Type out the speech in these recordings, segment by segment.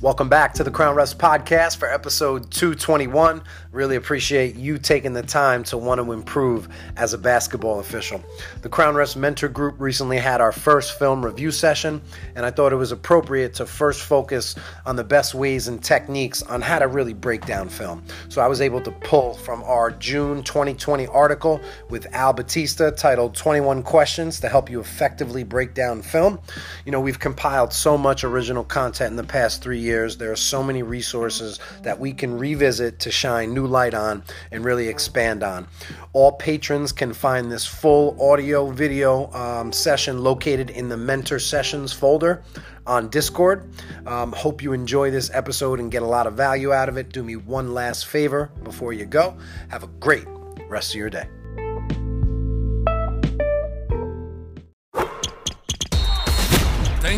Welcome back to the Crown Refs Podcast for episode 221. Really appreciate you taking the time to want to improve as a basketball official. The Crown Refs Mentor Group recently had our first film review session, and I thought it was appropriate to first focus on the best ways and techniques on how to really break down film. So I was able to pull from our June 2020 article with Al Battista titled 21 Questions to help you effectively break down film. You know, we've compiled so much original content in the past three years years. There are so many resources that we can revisit to shine new light on and really expand on. All patrons can find this full audio video um, session located in the Mentor Sessions folder on Discord. Um, hope you enjoy this episode and get a lot of value out of it. Do me one last favor before you go. Have a great rest of your day.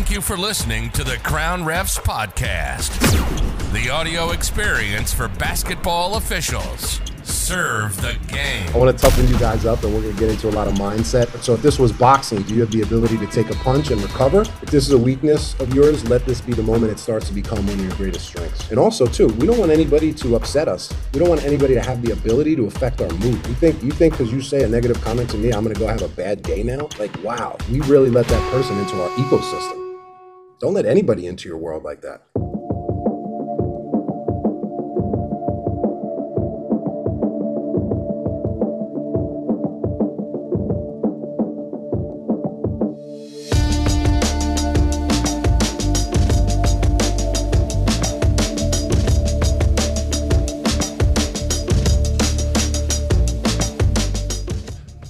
Thank you for listening to the Crown Refs Podcast, the audio experience for basketball officials. Serve the game. I want to toughen you guys up, and we're going to get into a lot of mindset. So, if this was boxing, do you have the ability to take a punch and recover? If this is a weakness of yours, let this be the moment it starts to become one of your greatest strengths. And also, too, we don't want anybody to upset us. We don't want anybody to have the ability to affect our mood. You think you think because you say a negative comment to me, I'm going to go have a bad day now? Like, wow, we really let that person into our ecosystem. Don't let anybody into your world like that.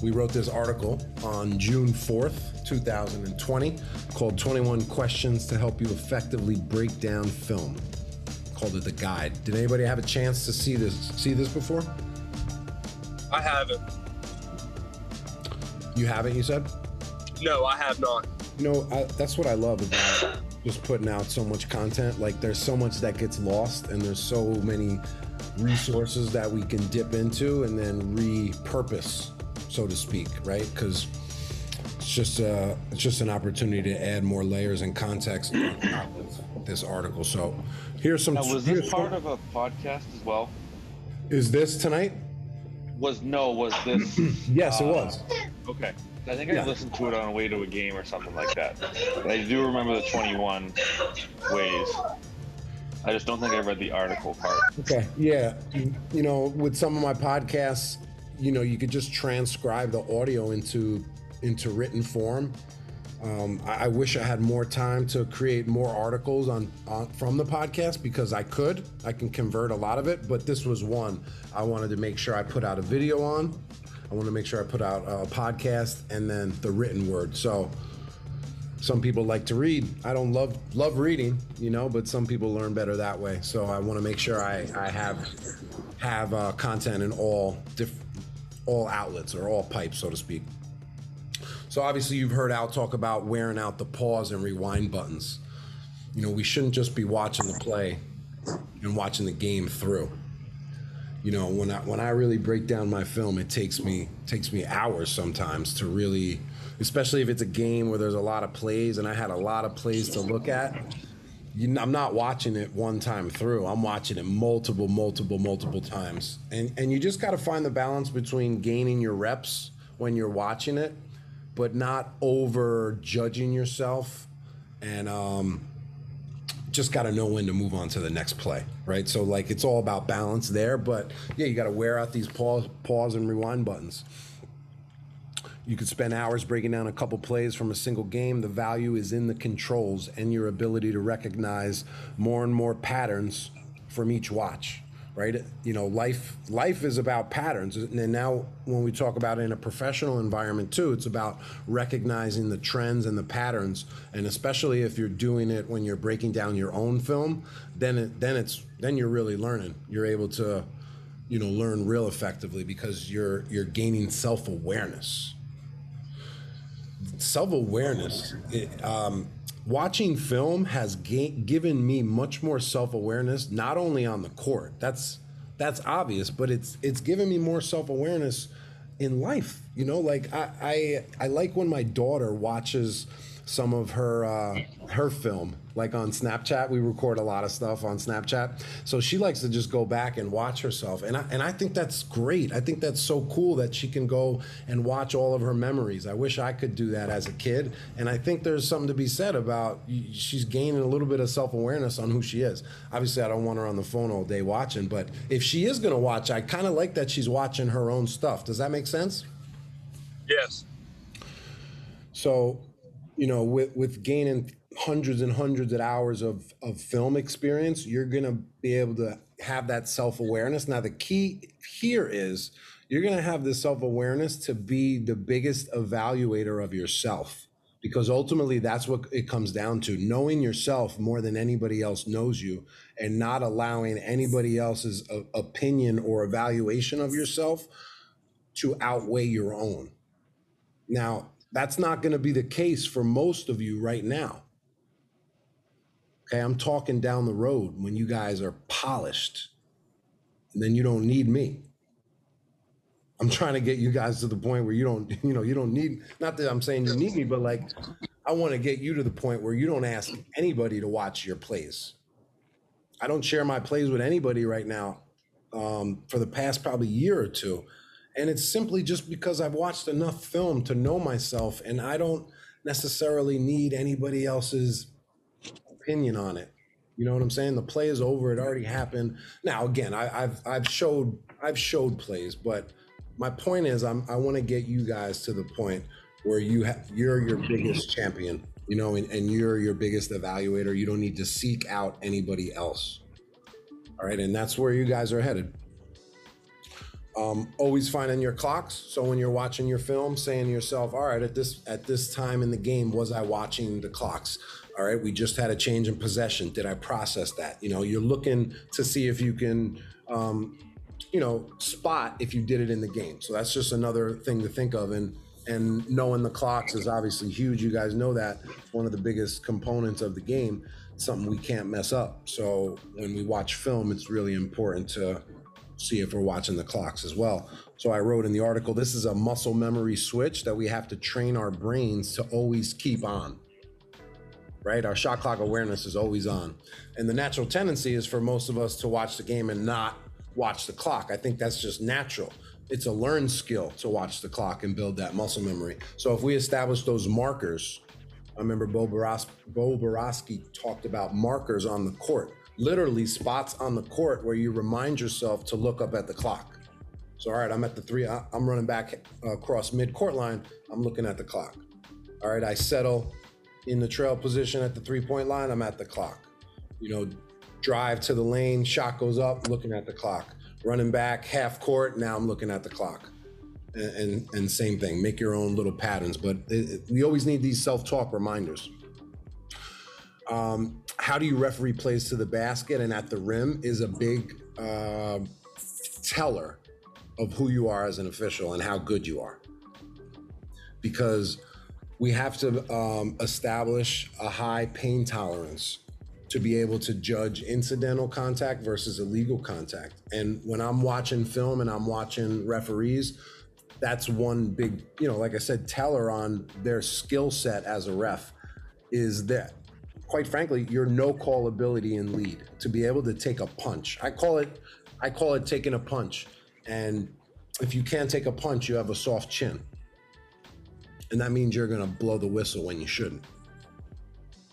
We wrote this article on June 4th, 2020, called 21 Questions to Help You Effectively Break Down Film. Called it the guide. Did anybody have a chance to see this see this before? I haven't. You haven't, you said? No, I have not. You know, I, that's what I love about just putting out so much content. Like, there's so much that gets lost, and there's so many resources that we can dip into and then repurpose, so to speak, right? Because it's just uh, it's just an opportunity to add more layers and context on top of this article. So, here's some. Now, was this part of a podcast as well? Is this tonight? Was no, was this? Yes, it uh, was. Okay. I think Yeah. I listened to it on the way to a game or something like that. I do remember the 21 ways. I just don't think I read the article part. Okay. Yeah. You know, with some of my podcasts, you know, you could just transcribe the audio into into written form. Um, I, I wish I had more time to create more articles on, on from the podcast because I could. I can convert a lot of it, but this was one I wanted to make sure I put out a video on. I want to make sure I put out a podcast and then the written word. So some people like to read. I don't love love reading, you know, but some people learn better that way. So I want to make sure I, I have have uh, content in all diff, all outlets or all pipes, so to speak. So obviously you've heard Al talk about wearing out the pause and rewind buttons. You know, we shouldn't just be watching the play and watching the game through. You know, when I when I really break down my film, it takes me takes me hours sometimes to really, especially if it's a game where there's a lot of plays and I had a lot of plays to look at. You I'm not watching it one time through. I'm watching it multiple, multiple, multiple times, and and you just got to find the balance between gaining your reps when you're watching it, but not over judging yourself, and um, just got to know when to move on to the next play, right? So like it's all about balance there, but yeah, you got to wear out these pause, pause and rewind buttons. You could spend hours breaking down a couple plays from a single game. The value is in the controls and your ability to recognize more and more patterns from each watch, right? You know, life life is about patterns. And now when we talk about it in a professional environment too, it's about recognizing the trends and the patterns. And especially if you're doing it when you're breaking down your own film, then it, then it's then you're really learning. You're able to you know learn real effectively because you're you're gaining self-awareness self-awareness it, um, watching film has ga- given me much more self-awareness not only on the court that's that's obvious but it's it's given me more self-awareness in life You know, like I I, I like when my daughter watches some of her uh, her film like on Snapchat. We record a lot of stuff on Snapchat, so she likes to just go back and watch herself, and I, and I think that's great. I think that's so cool that she can go and watch all of her memories. I wish I could do that as a kid, and I think there's something to be said about she's gaining a little bit of self awareness on who she is. Obviously, I don't want her on the phone all day watching, but if she is going to watch, I kind of like that she's watching her own stuff. Does that make sense? Yes. So, you know, with with gaining hundreds and hundreds of hours of, of film experience, you're to be able to have that self awareness. Now, the key here is you're to have the self awareness to be the biggest evaluator of yourself because ultimately that's what it comes down to knowing yourself more than anybody else knows you and not allowing anybody else's opinion or evaluation of yourself to outweigh your own. Now, that's not going to be the case for most of you right now. Okay, I'm talking down the road when you guys are polished, then you don't need me. I'm trying to get you guys to the point where you don't, you know, you don't need. Not that I'm saying you need me, but like, I want to get you to the point where you don't ask anybody to watch your plays. I don't share my plays with anybody right now um, for the past probably year or two, and it's simply just because I've watched enough film to know myself, and I don't necessarily need anybody else's opinion on it. You know what I'm saying? The play is over. It already happened. Now, again, I, have I've showed I've showed plays, but my point is, I'm I want to get you guys to the point where you have you're your biggest champion. You know, and, and you're your biggest evaluator. You don't need to seek out anybody else. All right, and that's where you guys are headed. Um, always finding your clocks. So when you're watching your film, saying to yourself, "All right, at this at this time in the game, was I watching the clocks? All right, we just had a change in possession. Did I process that? You know, you're looking to see if you can, um, you know, spot if you did it in the game. So that's just another thing to think of. And and knowing the clocks is obviously huge. You guys know that one of the biggest components of the game, something we can't mess up. So when we watch film, it's really important to see if we're watching the clocks as well. So I wrote in the article, this is a muscle memory switch that we have to train our brains to always keep on right? Our shot clock awareness is always on. And the natural tendency is for most of us to watch the game and not watch the clock. I think that's just natural. It's a learned skill to watch the clock and build that muscle memory. So if we establish those markers, I remember Bo, Borowski talked about markers on the court, literally spots on the court where you remind yourself to look up at the clock. So, all right, I'm at the three, I'm running back uh, across mid court line, I'm looking at the clock. All right, I settle in the trail position at the three point line, I'm at the clock. You know, drive to the lane, shot goes up, looking at the clock. Running back, half court, now I'm looking at the clock. And, and, and same thing, make your own little patterns. But it, it, we always need these self talk reminders. Um, how do you referee plays to the basket and at the rim is a big uh, teller of who you are as an official and how good you are. Because we have to um, establish a high pain tolerance to be able to judge incidental contact versus illegal contact. And when I'm watching film and I'm watching referees, that's one big, you know, like I said, teller on their skill set as a ref is that, quite frankly, your no call ability in lead to be able to take a punch. I call it, I call it taking a punch. And if you can't take a punch, you have a soft chin and that means you're going to blow the whistle when you shouldn't.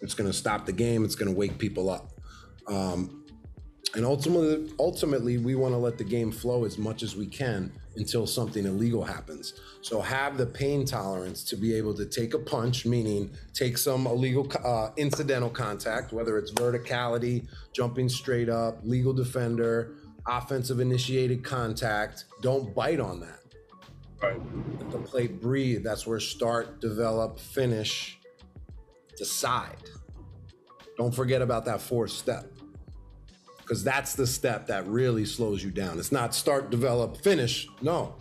It's going to stop the game. It's going to wake people up. Um, and ultimately, ultimately, we want to let the game flow as much as we can until something illegal happens. So have the pain tolerance to be able to take a punch, meaning take some illegal uh, incidental contact, whether it's verticality, jumping straight up, legal defender, offensive initiated contact. Don't bite on that. Right. Let the plate breathe. That's where start, develop, finish, decide. Don't forget about that fourth step. Because that's the step that really slows you down. It's not start, develop, finish. No.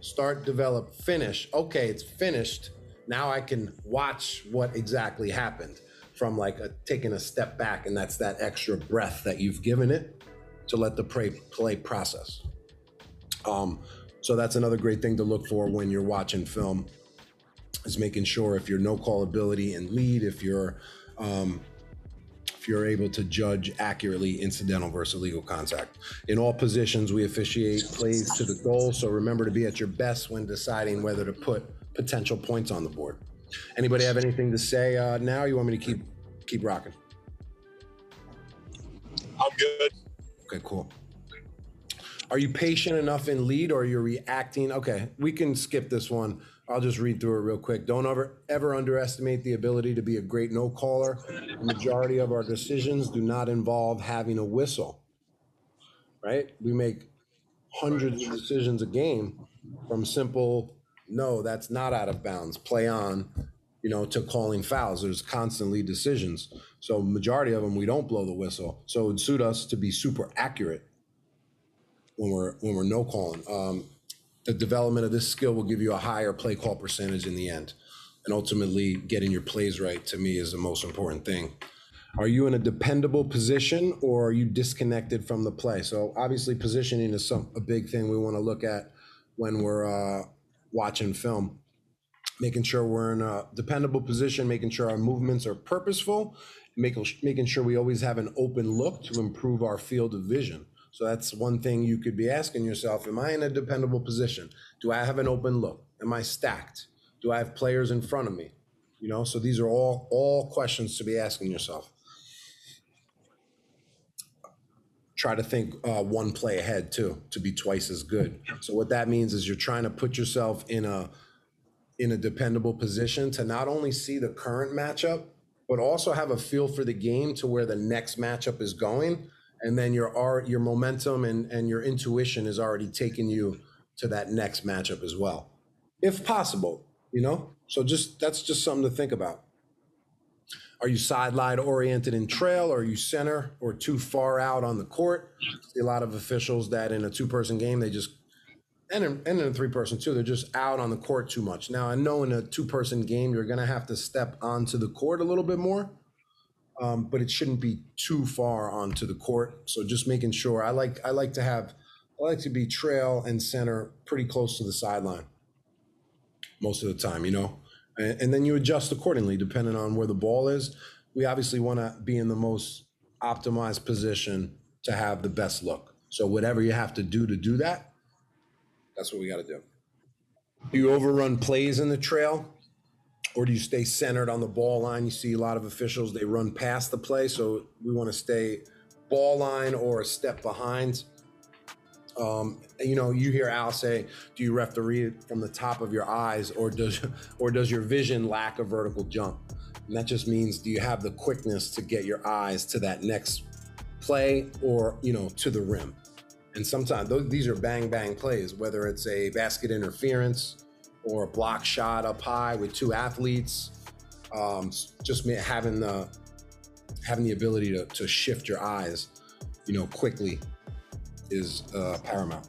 Start, develop, finish. Okay, it's finished. Now I can watch what exactly happened from like a, taking a step back, and that's that extra breath that you've given it to let the play, play process. Um, So that's another great thing to look for when you're watching film is making sure if you're no call ability and lead, if you're um, if you're able to judge accurately incidental versus legal contact. In all positions, we officiate plays to the goal. So remember to be at your best when deciding whether to put potential points on the board. Anybody have anything to say uh, now? You want me to keep keep rocking? I'm good. Okay, cool. Are you patient enough in lead or you're reacting? Okay, we can skip this one. I'll just read through it real quick. Don't ever ever underestimate the ability to be a great no caller. The majority of our decisions do not involve having a whistle. Right? We make hundreds of decisions a game from simple no, that's not out of bounds, play on, you know, to calling fouls. There's constantly decisions. So majority of them we don't blow the whistle. So it would suit us to be super accurate when we're when we're no calling. Um, the development of this skill will give you a higher play call percentage in the end. And ultimately, getting your plays right to me is the most important thing. Are you in a dependable position or are you disconnected from the play? So obviously, positioning is some a big thing we want to look at when we're uh, watching film. Making sure we're in a dependable position, making sure our movements are purposeful, making making sure we always have an open look to improve our field of vision. So that's one thing you could be asking yourself Am I in a dependable position? Do I have an open look? Am I stacked? Do I have players in front of me? You know, so these are all all questions to be asking yourself. Try to think uh, one play ahead too to be twice as good. So what that means is you're trying to put yourself in a in a dependable position to not only see the current matchup, but also have a feel for the game to where the next matchup is going and then your art, your momentum and, and your intuition is already taking you to that next matchup as well, if possible. You know, so just that's just something to think about. Are you sideline oriented in trail? Or are you center or too far out on the court? See a lot of officials that in a two person game they just and in, and in a three person too, they're just out on the court too much. Now I know in a two person game you're gonna have to step onto the court a little bit more um, but it shouldn't be too far onto the court. So just making sure. I like I like to have I like to be trail and center pretty close to the sideline most of the time, you know, and, and then you adjust accordingly depending on where the ball is. We obviously want to be in the most optimized position to have the best look. So whatever you have to do to do that, that's what we got to do. Do you overrun plays in the trail? Or do you stay centered on the ball line? You see a lot of officials, they run past the play. So we want to stay ball line or a step behind. Um, you know, you hear Al say, "Do you referee from the top of your eyes, or does or does your vision lack a vertical jump?" And that just means, do you have the quickness to get your eyes to that next play, or you know, to the rim? And sometimes those, these are bang bang plays, whether it's a basket interference, or a block shot up high with two athletes. Um, just having the having the ability to, to shift your eyes, you know, quickly is uh, paramount.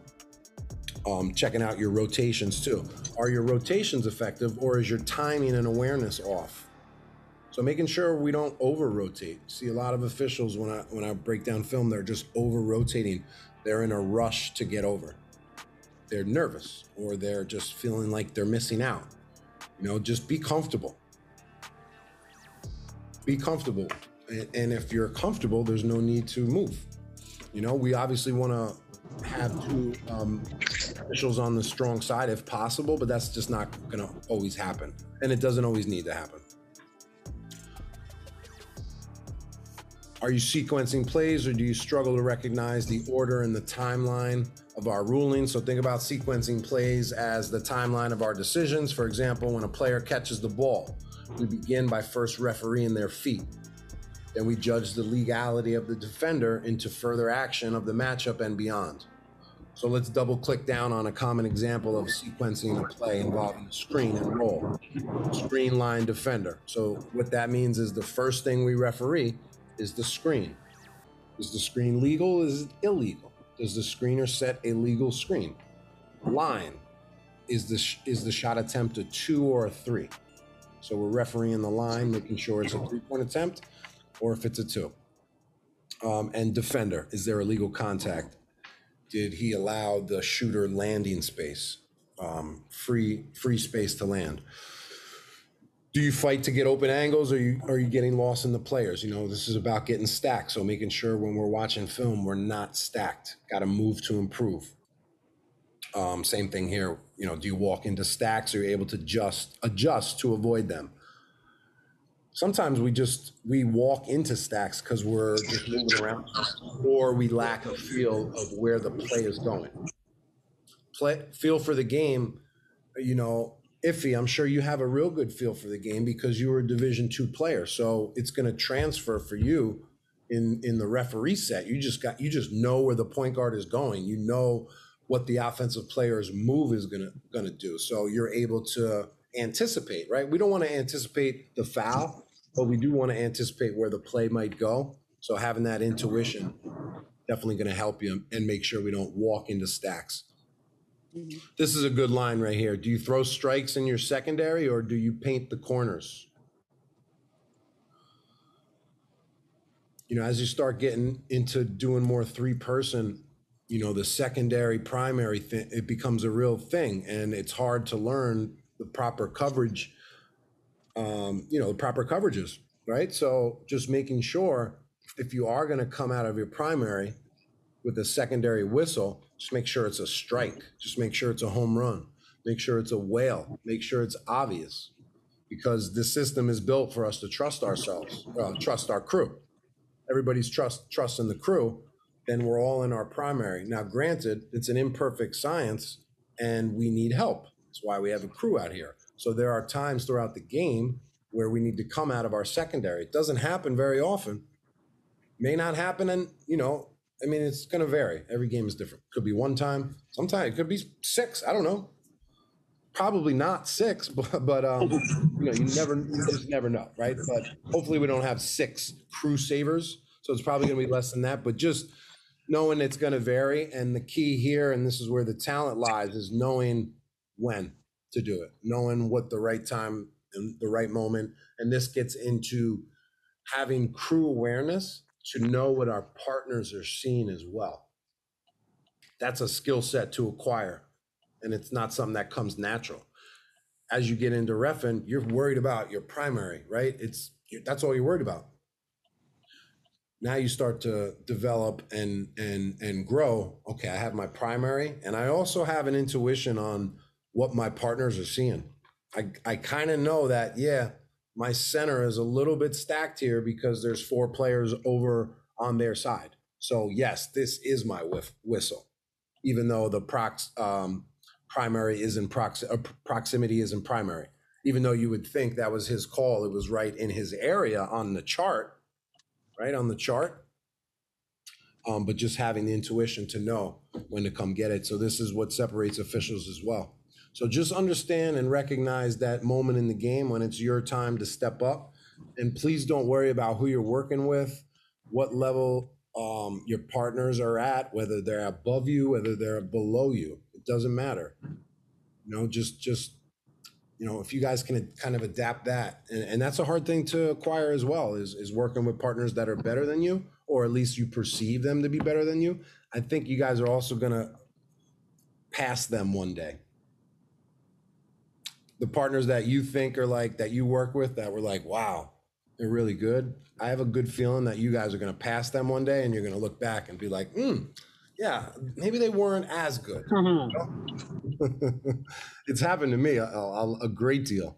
Um, checking out your rotations too. Are your rotations effective, or is your timing and awareness off? So making sure we don't over rotate. See a lot of officials when I when I break down film, they're just over rotating. They're in a rush to get over they're nervous or they're just feeling like they're missing out. You know, just be comfortable. Be comfortable. And, if you're comfortable, there's no need to move. You know, we obviously want to have two um, officials on the strong side if possible, but that's just not going to always happen. And it doesn't always need to happen. Are you sequencing plays or do you struggle to recognize the order and the timeline of our ruling? So think about sequencing plays as the timeline of our decisions. For example, when a player catches the ball, we begin by first refereeing their feet. Then we judge the legality of the defender into further action of the matchup and beyond. So let's double click down on a common example of sequencing a play involving a screen and roll. Screen line defender. So what that means is the first thing we referee is the screen. Is the screen legal? Is it illegal? Does the screener set a legal screen? Line. Is the sh- is the shot attempt a two or a three? So we're refereeing the line, making sure it's a three point attempt, or if it's a two. Um, and defender, is there a legal contact? did he allow the shooter landing space, um, free free space to land? Do you fight to get open angles, or you are you getting lost in the players? You know, this is about getting stacked. So making sure when we're watching film, we're not stacked. Got to move to improve. Um, same thing here. You know, do you walk into stacks? Or are you able to just adjust to avoid them? Sometimes we just we walk into stacks because we're just moving around, or we lack a feel of where the play is going. Play feel for the game. You know, iffy. I'm sure you have a real good feel for the game because you were a Division two player. So it's going to transfer for you in in the referee set. You just got you just know where the point guard is going. You know what the offensive player's move is gonna gonna do. So you're able to anticipate, right? We don't want to anticipate the foul, but we do want to anticipate where the play might go. So having that intuition definitely going to help you and make sure we don't walk into stacks. This is a good line right here. Do you throw strikes in your secondary or do you paint the corners? You know, as you start getting into doing more three person, you know, the secondary primary thing, it becomes a real thing and it's hard to learn the proper coverage, um, you know, the proper coverages, right? So just making sure if you are going to come out of your primary with a secondary whistle, just make sure it's a strike. Just make sure it's a home run. Make sure it's a whale. Make sure it's obvious because this system is built for us to trust ourselves, uh, trust our crew. Everybody's trust trust in the crew, then we're all in our primary. Now, granted, it's an imperfect science and we need help. That's why we have a crew out here. So there are times throughout the game where we need to come out of our secondary. It doesn't happen very often. May not happen, and you know, I mean, it's going to vary. Every game is different. Could be one time. Sometimes it could be six. I don't know. Probably not six, but but um, you know, you never, you just never know, right? But hopefully, we don't have six crew savers. So it's probably going to be less than that. But just knowing it's going to vary, and the key here, and this is where the talent lies, is knowing when to do it, knowing what the right time and the right moment, and this gets into having crew awareness to know what our partners are seeing as well. That's a skill set to acquire, and it's not something that comes natural. As you get into refing, you're worried about your primary, right? It's that's all you're worried about. Now you start to develop and and and grow. Okay, I have my primary, and I also have an intuition on what my partners are seeing. I I kind of know that yeah, my center is a little bit stacked here because there's four players over on their side. So yes, this is my whiff, whistle, even though the prox um, primary is in prox uh, proximity is in primary. Even though you would think that was his call, it was right in his area on the chart, right on the chart. Um, but just having the intuition to know when to come get it. So this is what separates officials as well. So just understand and recognize that moment in the game when it's your time to step up. And please don't worry about who you're working with, what level um, your partners are at, whether they're above you, whether they're below you. It doesn't matter. You know, just just you know, if you guys can kind of adapt that, and, and that's a hard thing to acquire as well, is is working with partners that are better than you, or at least you perceive them to be better than you. I think you guys are also gonna pass them one day the partners that you think are like that you work with that were like, wow, they're really good. I have a good feeling that you guys are going to pass them one day and you're going to look back and be like, hmm, yeah, maybe they weren't as good. it's happened to me a, a, a great deal.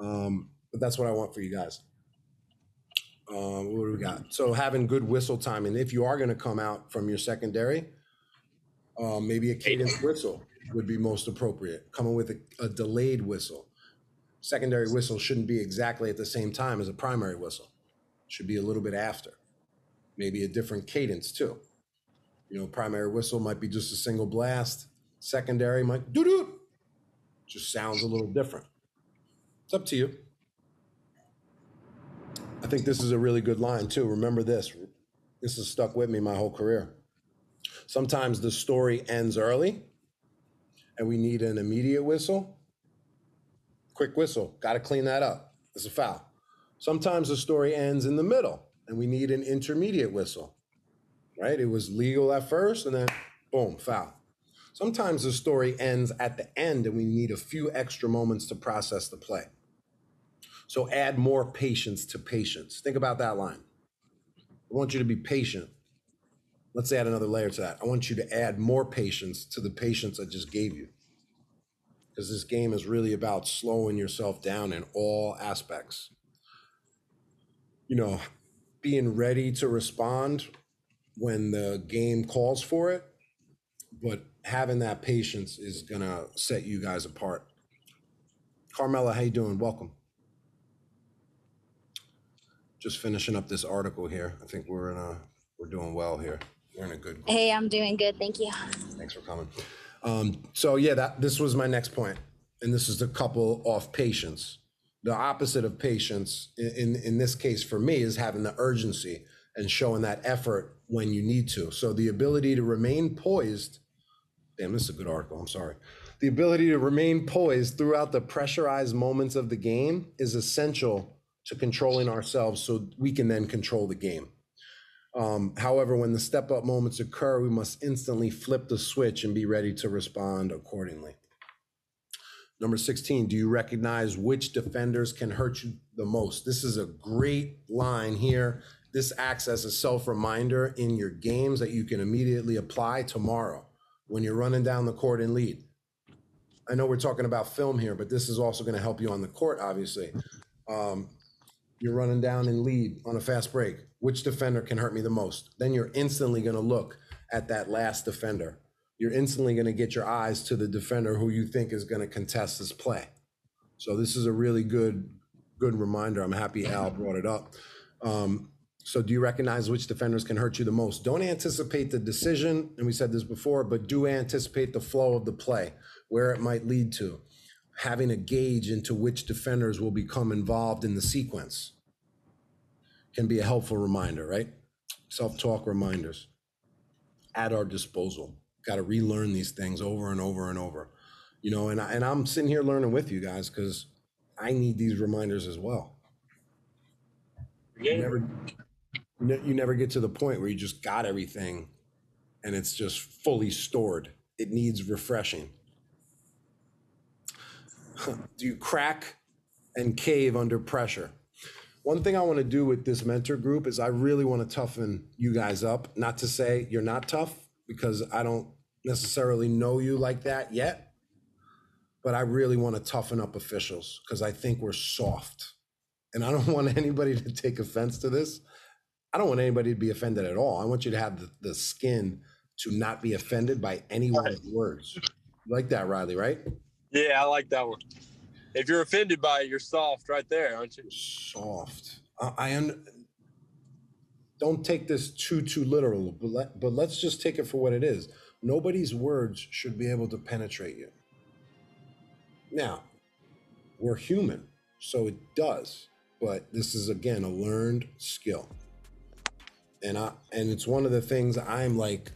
Um, but that's what I want for you guys. Um, what do we got? So having good whistle timing. If you are going to come out from your secondary, um, maybe a cadence whistle would be most appropriate, coming with a, a delayed whistle. Secondary whistle shouldn't be exactly at the same time as a primary whistle. Should be a little bit after. Maybe a different cadence too. You know, primary whistle might be just a single blast. Secondary might doo doo. Just sounds a little different. It's up to you. I think this is a really good line too. Remember this. This has stuck with me my whole career. Sometimes the story ends early and we need an immediate whistle, quick whistle, got to clean that up. It's a foul. Sometimes the story ends in the middle and we need an intermediate whistle, right? It was legal at first and then Boom, foul. Sometimes the story ends at the end and we need a few extra moments to process the play. So add more patience to patience. Think about that line. I want you to be patient. Let's add another layer to that. I want you to add more patience to the patience I just gave you. Because this game is really about slowing yourself down in all aspects. You know, being ready to respond when the game calls for it, but having that patience is gonna set you guys apart. Carmela, how you doing? Welcome. Just finishing up this article here. I think we're in a we're doing well here. We're in a good. Hey, I'm doing good. Thank you. Thanks for coming. Um, so yeah, that this was my next point, and this is the couple off patience. The opposite of patience in, in in this case for me is having the urgency and showing that effort when you need to. So the ability to remain poised. Damn, this is a good article. I'm sorry. The ability to remain poised throughout the pressurized moments of the game is essential to controlling ourselves so we can then control the game. Um, however, when the step up moments occur, we must instantly flip the switch and be ready to respond accordingly. Number 16, do you recognize which defenders can hurt you the most? This is a great line here. This acts as a self reminder in your games that you can immediately apply tomorrow when you're running down the court and lead. I know we're talking about film here, but this is also going to help you on the court, obviously. Um, you're running down and lead on a fast break. Which defender can hurt me the most? Then you're instantly going to look at that last defender. You're instantly going to get your eyes to the defender who you think is going to contest this play. So this is a really good, good reminder. I'm happy Al brought it up. Um, so do you recognize which defenders can hurt you the most? Don't anticipate the decision, and we said this before, but do anticipate the flow of the play, where it might lead to having a gauge into which defenders will become involved in the sequence can be a helpful reminder, right? Self talk reminders at our disposal. Got to relearn these things over and over and over, you know. And I, and I'm sitting here learning with you guys because I need these reminders as well. You never, you never get to the point where you just got everything, and it's just fully stored. It needs refreshing. do you crack and cave under pressure? One thing I want to do with this mentor group is I really want to toughen you guys up. Not to say you're not tough, because I don't necessarily know you like that yet, but I really want to toughen up officials because I think we're soft. And I don't want anybody to take offense to this. I don't want anybody to be offended at all. I want you to have the, the skin to not be offended by anyone's words. You like that, Riley, right? Yeah, I like that one. If you're offended by it, you're soft right there, aren't you? soft. I, I un- don't take this too too literal, but let, but let's just take it for what it is. Nobody's words should be able to penetrate you. Now, we're human, so it does, but this is again a learned skill. And I and it's one of the things I'm like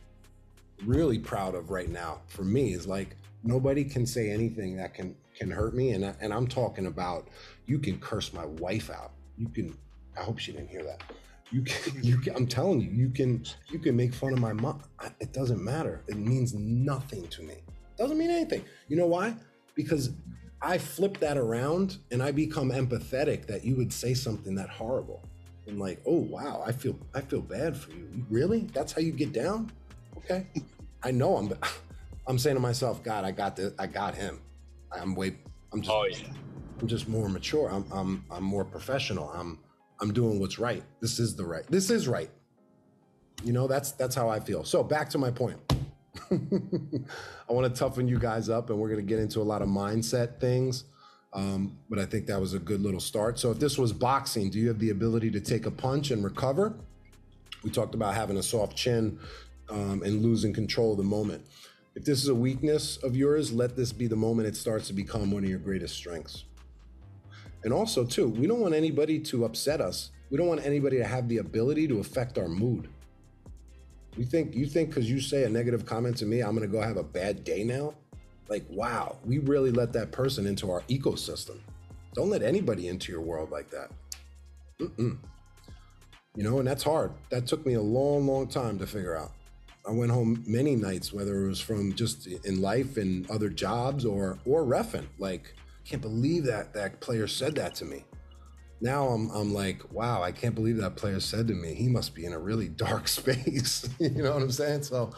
really proud of right now for me is like nobody can say anything that can can hurt me and I, and I'm talking about you can curse my wife out. You can I hope she didn't hear that. You can, you can, I'm telling you, you can you can make fun of my mom. It doesn't matter. It means nothing to me. Doesn't mean anything. You know why? Because I flip that around and I become empathetic that you would say something that horrible. And like, oh wow, I feel I feel bad for you. Really? That's how you get down? Okay. I know I'm I'm saying to myself, God, I got this, I got him. I'm way I'm just Oh yeah. I'm just more mature. I'm I'm I'm more professional. I'm I'm doing what's right. This is the right. This is right. You know, that's that's how I feel. So back to my point. I want to toughen you guys up, and we're going to get into a lot of mindset things. Um, but I think that was a good little start. So if this was boxing, do you have the ability to take a punch and recover? We talked about having a soft chin um, and losing control of the moment. If this is a weakness of yours, let this be the moment it starts to become one of your greatest strengths. And also, too, we don't want anybody to upset us. We don't want anybody to have the ability to affect our mood. You think you think because you say a negative comment to me, I'm gonna go have a bad day now? Like, wow, we really let that person into our ecosystem. Don't let anybody into your world like that. Mm-mm. You know, and that's hard. That took me a long, long time to figure out. I went home many nights, whether it was from just in life and other jobs or or refing. Like, can't believe that that player said that to me. Now I'm I'm like, wow, I can't believe that player said to me. He must be in a really dark space. you know what I'm saying? So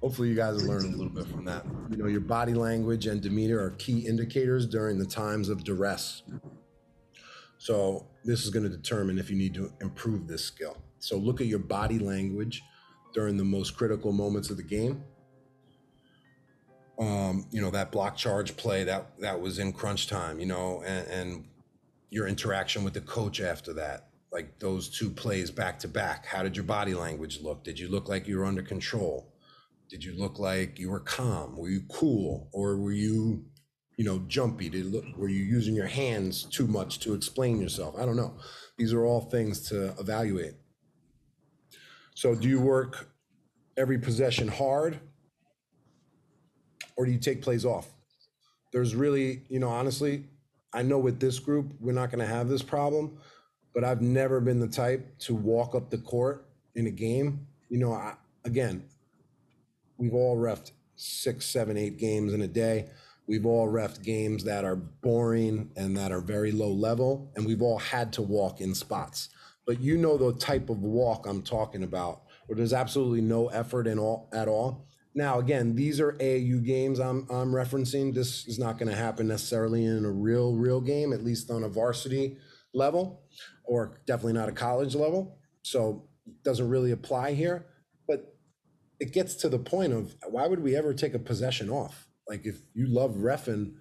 hopefully you guys will learn a little bit from that. You know, your body language and demeanor are key indicators during the times of duress. So this is going to determine if you need to improve this skill. So look at your body language during the most critical moments of the game. Um, you know, that block charge play that that was in crunch time, you know, and, and your interaction with the coach after that. Like those two plays back to back. How did your body language look? Did you look like you were under control? Did you look like you were calm? Were you cool? Or were you you know, jumpy? Did look, were you using your hands too much to explain yourself? I don't know. These are all things to evaluate. So, do you work every possession hard, or do you take plays off? There's really, you know, honestly, I know with this group we're not going to have this problem, but I've never been the type to walk up the court in a game. You know, I, again, we've all refed six, seven, eight games in a day. We've all refed games that are boring and that are very low level, and we've all had to walk in spots. But you know the type of walk I'm talking about, where there's absolutely no effort in all at all. Now, again, these are AAU games I'm I'm referencing. This is not going to happen necessarily in a real real game, at least on a varsity level, or definitely not a college level. So it doesn't really apply here. But it gets to the point of why would we ever take a possession off? Like if you love refing,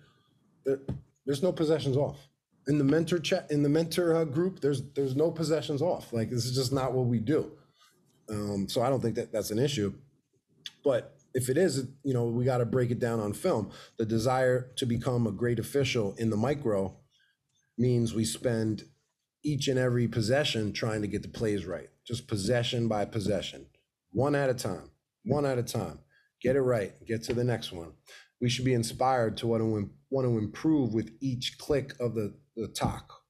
there, there's no possessions off. In the mentor chat, in the mentor uh, group, there's there's no possessions off. Like this is just not what we do. Um, so I don't think that that's an issue. But if it is, you know, we got to break it down on film. The desire to become a great official in the micro means we spend each and every possession trying to get the plays right, just possession by possession, one at a time, one at a time. Get it right, get to the next one we should be inspired to want to want to improve with each click of the the talk.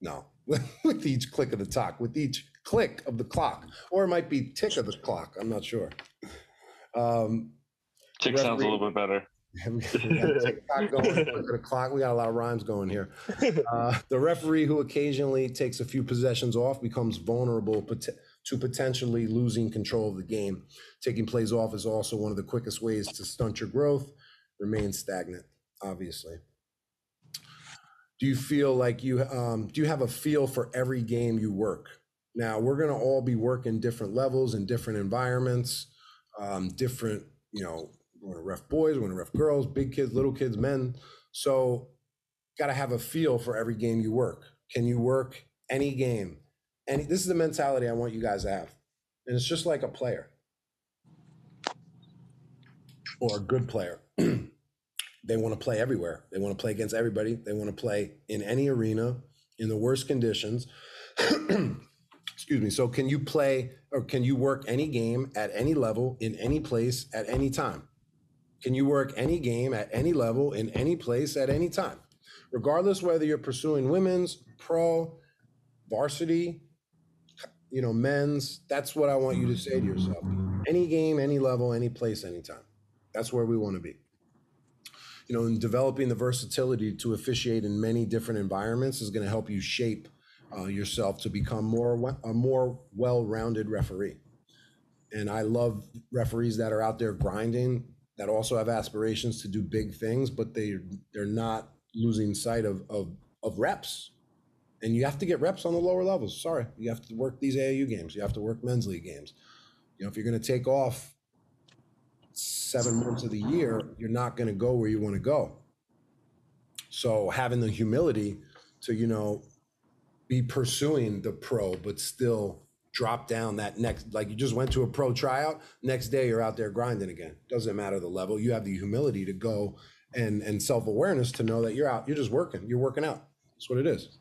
No, with each click of the talk, with each click of the clock, or it might be tick of the clock. I'm not sure. Um, tick sounds a little bit better. we got TikTok going, the clock. We got a lot of rhymes going here. Uh, the referee who occasionally takes a few possessions off becomes vulnerable to potentially losing control of the game. Taking plays off is also one of the quickest ways to stunt your growth remain stagnant, obviously. Do you feel like you um, do you have a feel for every game you work? Now we're going to all be working different levels in different environments, um, different you know we're going to ref boys, we're going to ref girls, big kids, little kids, men. So got to have a feel for every game you work. Can you work any game? And this is the mentality I want you guys to have. And it's just like a player or a good player. they want to play everywhere. They want to play against everybody. They want to play in any arena in the worst conditions. Excuse me. So, can you play or can you work any game at any level in any place at any time? Can you work any game at any level in any place at any time? Regardless whether you're pursuing women's, pro, varsity, you know, men's, that's what I want you to say to yourself. Any game, any level, any place, anytime. That's where we want to be. You know, in developing the versatility to officiate in many different environments is going to help you shape uh, yourself to become more a more well-rounded referee. And I love referees that are out there grinding, that also have aspirations to do big things, but they they're not losing sight of of, of reps. And you have to get reps on the lower levels. Sorry, you have to work these AAU games. You have to work men's league games. You know, if you're going to take off seven months of the year, you're not going to go where you want to go. So having the humility to, you know, be pursuing the pro, but still drop down that next, like you just went to a pro tryout, next day you're out there grinding again. Doesn't matter the level. You have the humility to go and, and self awareness to know that you're out, you're just working, you're working out. That's what it is.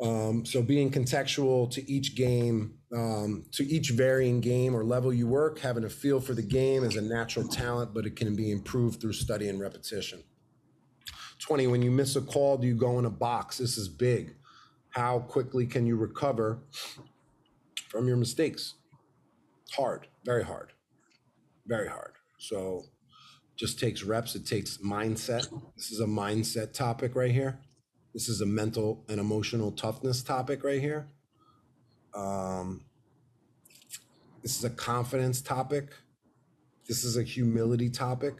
Um, so being contextual to each game, um, to each varying game or level you work, having a feel for the game is a natural talent, but it can be improved through study and repetition. 20, when you miss a call, do you go in a box? This is big. How quickly can you recover from your mistakes? hard, very hard, very hard. So just takes reps. It takes mindset. This is a mindset topic right here. This is a mental and emotional toughness topic right here. Um, this is a confidence topic. This is a humility topic,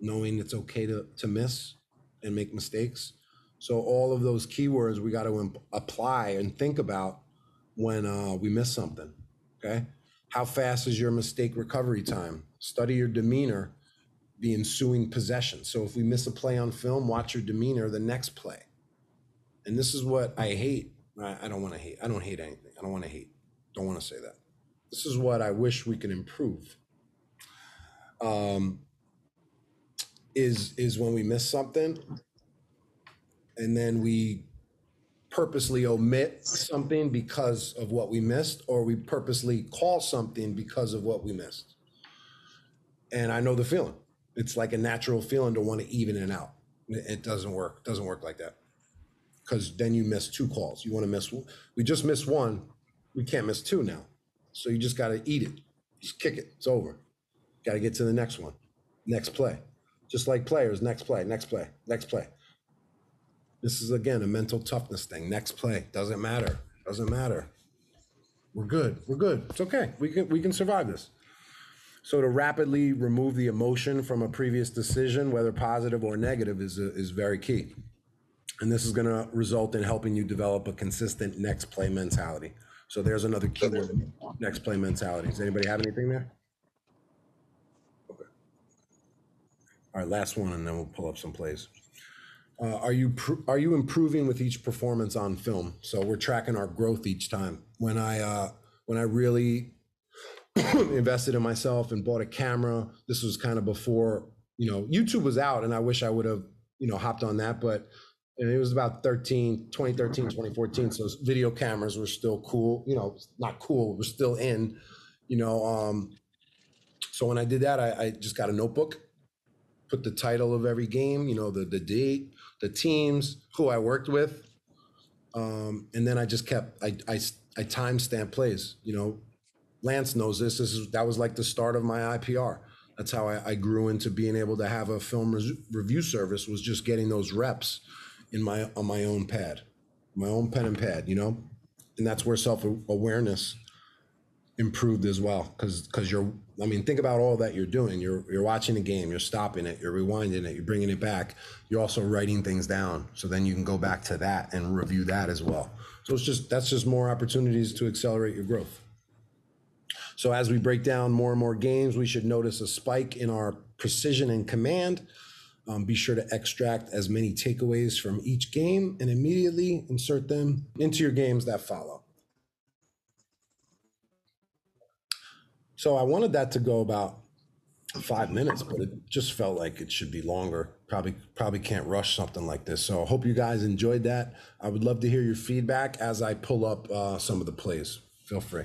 knowing it's okay to, to miss and make mistakes. So all of those keywords we got to imp- apply and think about when uh, we miss something. Okay. How fast is your mistake recovery time? Study your demeanor, the ensuing possession. So if we miss a play on film, watch your demeanor the next play. And this is what I hate. I, I don't want to hate. I don't hate anything. I don't want to hate. Don't want to say that. This is what I wish we could improve. Um, is is when we miss something, and then we purposely omit something because of what we missed, or we purposely call something because of what we missed. And I know the feeling. It's like a natural feeling to want to even it out. It doesn't work. It doesn't work like that. Because then you miss two calls. You want to miss. We just missed one. We can't miss two now. So you just got to eat it. Just kick it. It's over. Got to get to the next one. Next play. Just like players. Next play. Next play. Next play. This is again a mental toughness thing. Next play. Doesn't matter. Doesn't matter. We're good. We're good. It's okay. We can we can survive this. So to rapidly remove the emotion from a previous decision, whether positive or negative, is is very key. And this is going to result in helping you develop a consistent next play mentality. So there's another keyword: next play mentality. Does anybody have anything there? Okay. All right, last one, and then we'll pull up some plays. Uh, are you are you improving with each performance on film? So we're tracking our growth each time. When I uh, when I really invested in myself and bought a camera, this was kind of before you know YouTube was out, and I wish I would have you know hopped on that, but and it was about 13 2013 2014 so video cameras were still cool you know not cool we're still in you know um so when i did that I, I just got a notebook put the title of every game you know the the date the teams who i worked with um and then i just kept i i, I time stamp plays you know. Lance knows this this is that was like the start of my ipr that's how I, I grew into being able to have a film review service was just getting those reps in my on my own pad, my own pen and pad, you know, and that's where self awareness improved as well. Because because you're, I mean, think about all that you're doing. You're you're watching a game, you're stopping it, you're rewinding it, you're bringing it back. You're also writing things down, so then you can go back to that and review that as well. So it's just that's just more opportunities to accelerate your growth. So as we break down more and more games, we should notice a spike in our precision and command um, be sure to extract as many takeaways from each game and immediately insert them into your games that follow. So I wanted that to go about five minutes, but it just felt like it should be longer. Probably probably can't rush something like this. So I hope you guys enjoyed that. I would love to hear your feedback as I pull up uh, some of the plays. Feel free.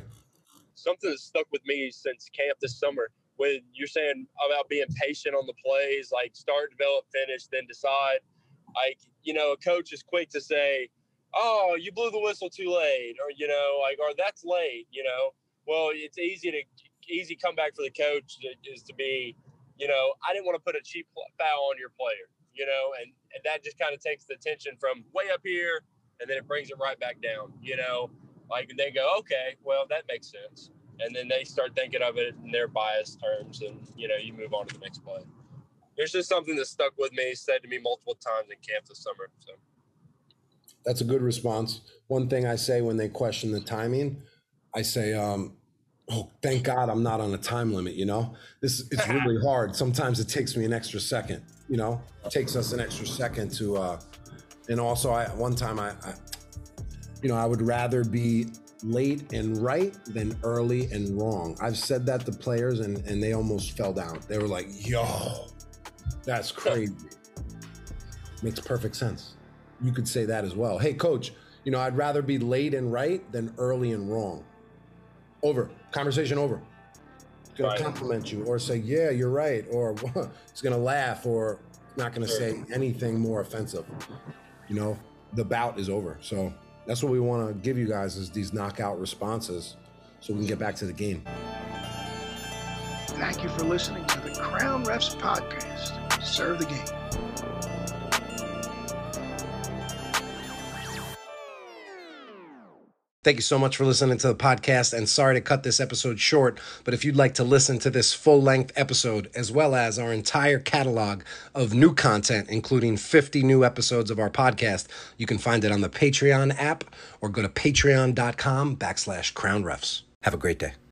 Something that stuck with me since camp this summer when you're saying about being patient on the plays, like start, develop, finish, then decide. Like, you know, a coach is quick to say, oh, you blew the whistle too late, or, you know, like, or that's late, you know. Well, it's easy to, easy comeback for the coach is to be, you know, I didn't want to put a cheap foul on your player, you know, and, and that just kind of takes the attention from way up here and then it brings it right back down, you know, like, and they go, okay, well, that makes sense and then they start thinking of it in their biased terms, and you know, you move on to the next play. It's just something that stuck with me, said to me multiple times in camp this summer. So that's a good response. One thing I say when they question the timing, I say, um, "Oh, thank God I'm not on a time limit." You know, this it's really hard. Sometimes it takes me an extra second. You know, it takes us an extra second to. Uh, and also, I one time I, I you know, I would rather be late and right than early and wrong. I've said that to players and, and they almost fell down. They were like, yo, that's crazy. Makes perfect sense. You could say that as well. Hey, coach, you know, I'd rather be late and right than early and wrong. Over. Conversation over. It's going right. compliment you or say, yeah, you're right. Or it's going to laugh or not going to say anything more offensive. You know, the bout is over. So, that's what we want to give you guys is these knockout responses so we can get back to the game. Thank you for listening to the Crown Refs Podcast. Serve the game. Thank you so much for listening to the podcast and sorry to cut this episode short, but if you'd like to listen to this full length episode as well as our entire catalog of new content, including 50 new episodes of our podcast, you can find it on the Patreon app or go to patreon.com backslash crown refs. Have a great day.